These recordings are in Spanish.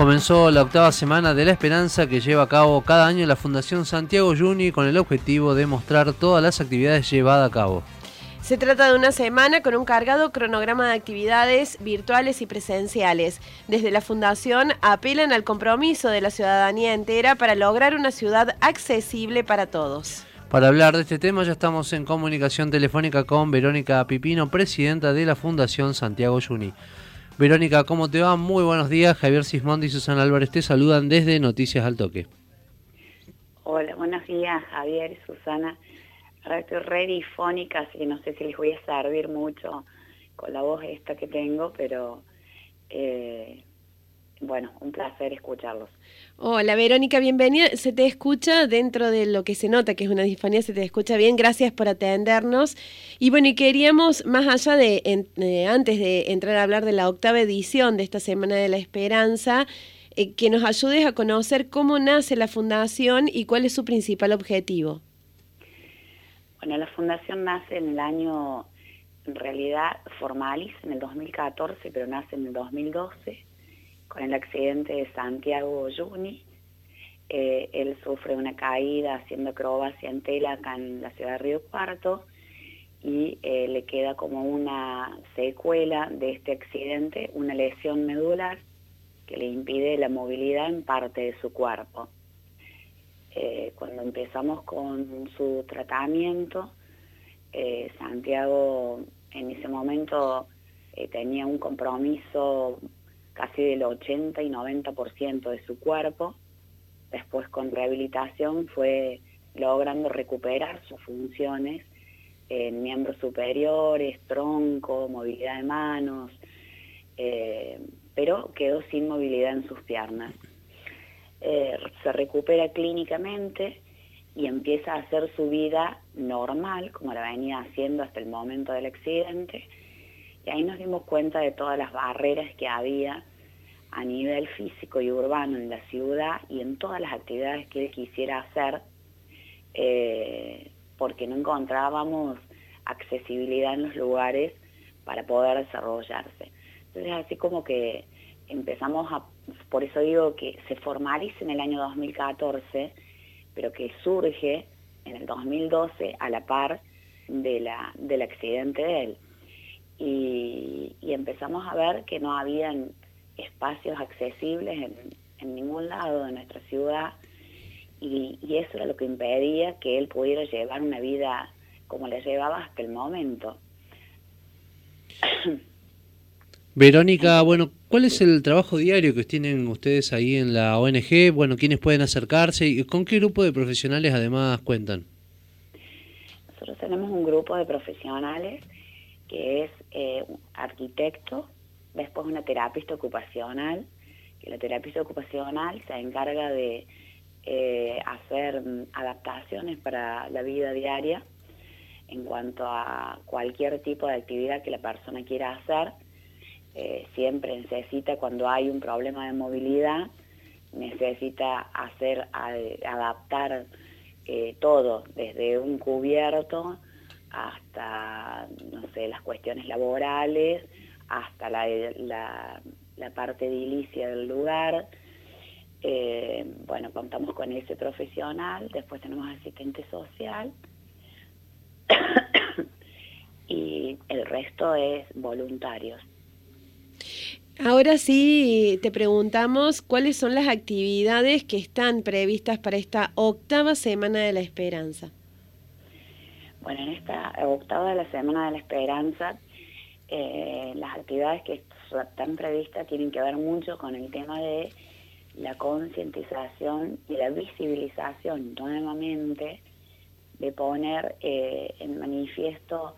Comenzó la octava semana de la esperanza que lleva a cabo cada año la Fundación Santiago Juni con el objetivo de mostrar todas las actividades llevadas a cabo. Se trata de una semana con un cargado cronograma de actividades virtuales y presenciales. Desde la Fundación apelan al compromiso de la ciudadanía entera para lograr una ciudad accesible para todos. Para hablar de este tema ya estamos en comunicación telefónica con Verónica Pipino, presidenta de la Fundación Santiago Juni. Verónica, ¿cómo te va? Muy buenos días. Javier Sismondi y Susana Álvarez te saludan desde Noticias al Toque. Hola, buenos días Javier Susana. Ahora estoy re difónica, así que no sé si les voy a servir mucho con la voz esta que tengo, pero eh, bueno, un placer escucharlos. Hola Verónica, bienvenida. Se te escucha dentro de lo que se nota que es una disfonía, se te escucha bien. Gracias por atendernos. Y bueno, y queríamos, más allá de, eh, antes de entrar a hablar de la octava edición de esta Semana de la Esperanza, eh, que nos ayudes a conocer cómo nace la fundación y cuál es su principal objetivo. Bueno, la fundación nace en el año, en realidad formaliz en el 2014, pero nace en el 2012 con el accidente de Santiago Juni. Eh, él sufre una caída haciendo acrobacia en tela acá en la ciudad de Río Cuarto y eh, le queda como una secuela de este accidente, una lesión medular que le impide la movilidad en parte de su cuerpo. Eh, cuando empezamos con su tratamiento, Santiago en ese momento tenía un compromiso casi del 80 y 90% de su cuerpo. Después con rehabilitación fue logrando recuperar sus funciones en miembros superiores, tronco, movilidad de manos, eh, pero quedó sin movilidad en sus piernas. Eh, se recupera clínicamente y empieza a hacer su vida normal, como la venía haciendo hasta el momento del accidente, y ahí nos dimos cuenta de todas las barreras que había a nivel físico y urbano en la ciudad y en todas las actividades que él quisiera hacer, eh, porque no encontrábamos accesibilidad en los lugares para poder desarrollarse. Entonces así como que empezamos a, por eso digo que se formaliza en el año 2014, pero que surge en el 2012 a la par de la, del accidente de él. Y, y empezamos a ver que no habían espacios accesibles en, ningún lado de nuestra ciudad y, eso era lo que impedía que él pudiera llevar una vida como la llevaba hasta el momento. Verónica, bueno, ¿cuál es el trabajo diario que tienen ustedes ahí en la ONG? Bueno, ¿quiénes pueden acercarse y con qué grupo de profesionales además cuentan? Nosotros tenemos un grupo de profesionales que es eh, arquitecto, después una terapista ocupacional, que la terapista ocupacional se encarga de eh, hacer mm, adaptaciones para la vida diaria en cuanto a cualquier tipo de actividad que la persona quiera hacer. Eh, siempre necesita, cuando hay un problema de movilidad, necesita hacer, adaptar eh, todo, desde un cubierto hasta, no sé, las cuestiones laborales, hasta la, la, parte edilicia del lugar. Eh, bueno, contamos con ese profesional, después tenemos asistente social y el resto es voluntarios. Ahora sí, te preguntamos cuáles son las actividades que están previstas para esta octava Semana de la Esperanza. Bueno, en esta octava de la Semana de la Esperanza eh, las actividades que están previstas tienen que ver mucho con el tema de la concientización y la visibilización nuevamente de poner eh, en manifiesto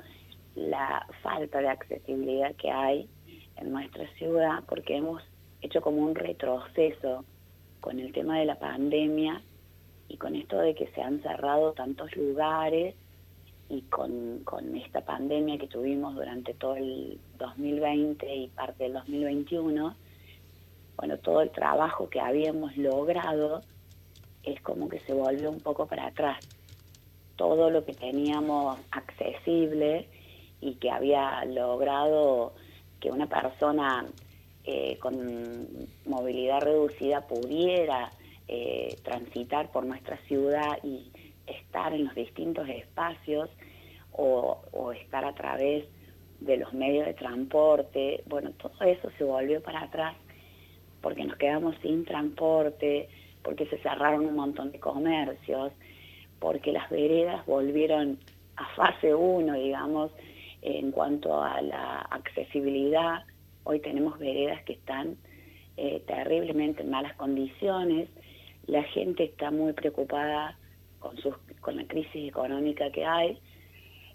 la falta de accesibilidad que hay en nuestra ciudad porque hemos hecho como un retroceso con el tema de la pandemia y con esto de que se han cerrado tantos lugares y con, esta pandemia que tuvimos durante todo el 2020 y parte del 2021, bueno, todo el trabajo que habíamos logrado es como que se volvió un poco para atrás. Todo lo que teníamos accesible y que había logrado que una persona eh, con movilidad reducida pudiera eh, transitar por nuestra ciudad y estar en los distintos espacios o, estar a través de los medios de transporte, bueno, todo eso se volvió para atrás porque nos quedamos sin transporte, porque se cerraron un montón de comercios, porque las veredas volvieron a fase 1, digamos, en cuanto a la accesibilidad. Hoy tenemos veredas que están eh, terriblemente en malas condiciones, la gente está muy preocupada con, sus, con la crisis económica que hay,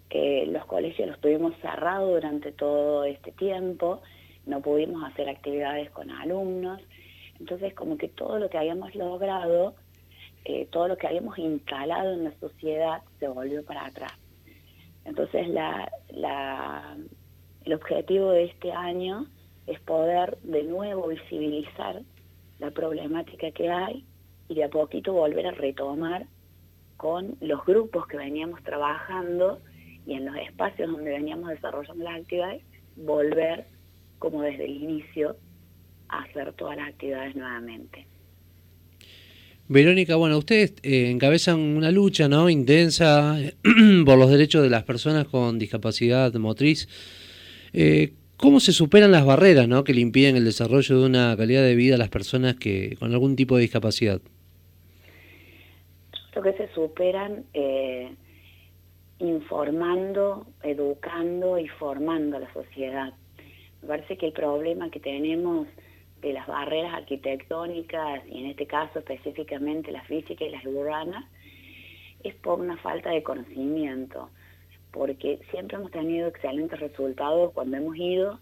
que los colegios los tuvimos cerrados durante todo este tiempo, no pudimos hacer actividades con alumnos, entonces como que todo lo que habíamos logrado, eh, todo lo que habíamos instalado en la sociedad se volvió para atrás. Entonces la, la, el objetivo de este año es poder de nuevo visibilizar la problemática que hay y de a poquito volver a retomar con los grupos que veníamos trabajando y en los espacios donde veníamos desarrollando las actividades, volver como desde el inicio a hacer todas las actividades nuevamente. Verónica, bueno, ustedes eh, encabezan una lucha ¿no? intensa por los derechos de las personas con discapacidad motriz. Eh, ¿Cómo se superan las barreras ¿no? que le impiden el desarrollo de una calidad de vida a las personas que con algún tipo de discapacidad? que se superan eh, informando, educando y formando a la sociedad. Me parece que el problema que tenemos de las barreras arquitectónicas, y en este caso específicamente la física y las urbanas, es por una falta de conocimiento, porque siempre hemos tenido excelentes resultados cuando hemos ido,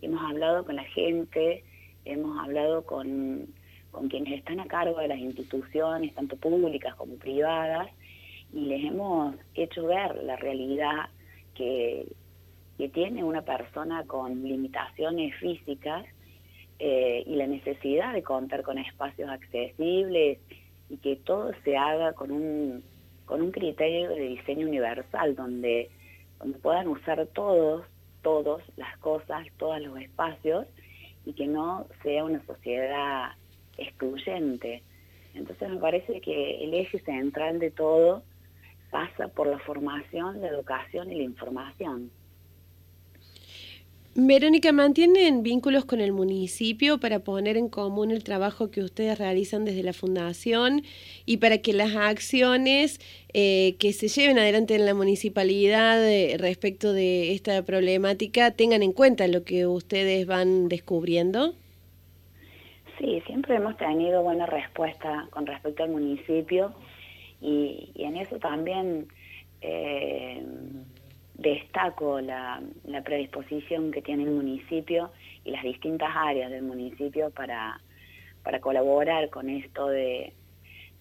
y hemos hablado con la gente, hemos hablado con con quienes están a cargo de las instituciones, tanto públicas como privadas, y les hemos hecho ver la realidad que, tiene una persona con limitaciones físicas eh, y la necesidad de contar con espacios accesibles y que todo se haga con un, con un criterio de diseño universal, donde, donde puedan usar todos, todos las cosas, todos los espacios, y que no sea una sociedad excluyente. Entonces me parece que el eje central de todo pasa por la formación, la educación y la información. Verónica, ¿mantienen vínculos con el municipio para poner en común el trabajo que ustedes realizan desde la Fundación y para que las acciones eh, que se lleven adelante en la municipalidad eh, respecto de esta problemática tengan en cuenta lo que ustedes van descubriendo? Sí, siempre hemos tenido buena respuesta con respecto al municipio y, en eso también eh, destaco la, predisposición que tiene el municipio y las distintas áreas del municipio para, para colaborar con esto de,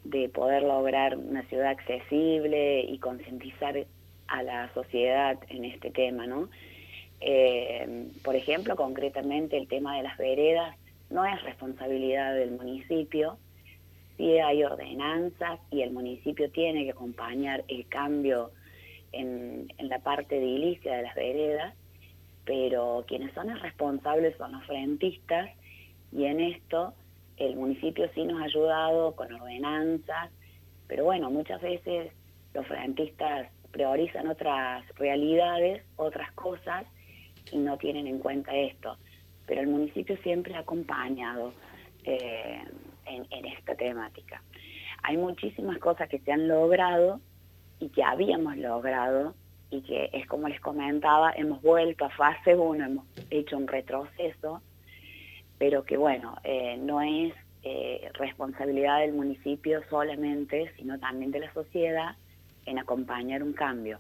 de poder lograr una ciudad accesible y concientizar a la sociedad en este tema, ¿no? Eh, por ejemplo, concretamente el tema de las veredas no es responsabilidad del municipio, sí hay ordenanzas y el municipio tiene que acompañar el cambio en, la parte edilicia de las veredas, pero quienes son responsables son los frentistas y en esto el municipio sí nos ha ayudado con ordenanzas, pero bueno, muchas veces los frentistas priorizan otras realidades, otras cosas y no tienen en cuenta esto. Pero el municipio siempre ha acompañado eh, en, esta temática. Hay muchísimas cosas que se han logrado y que habíamos logrado y que es como les comentaba, hemos vuelto a fase 1, hemos hecho un retroceso, pero que bueno, eh, no es eh, responsabilidad del municipio solamente, sino también de la sociedad en acompañar un cambio.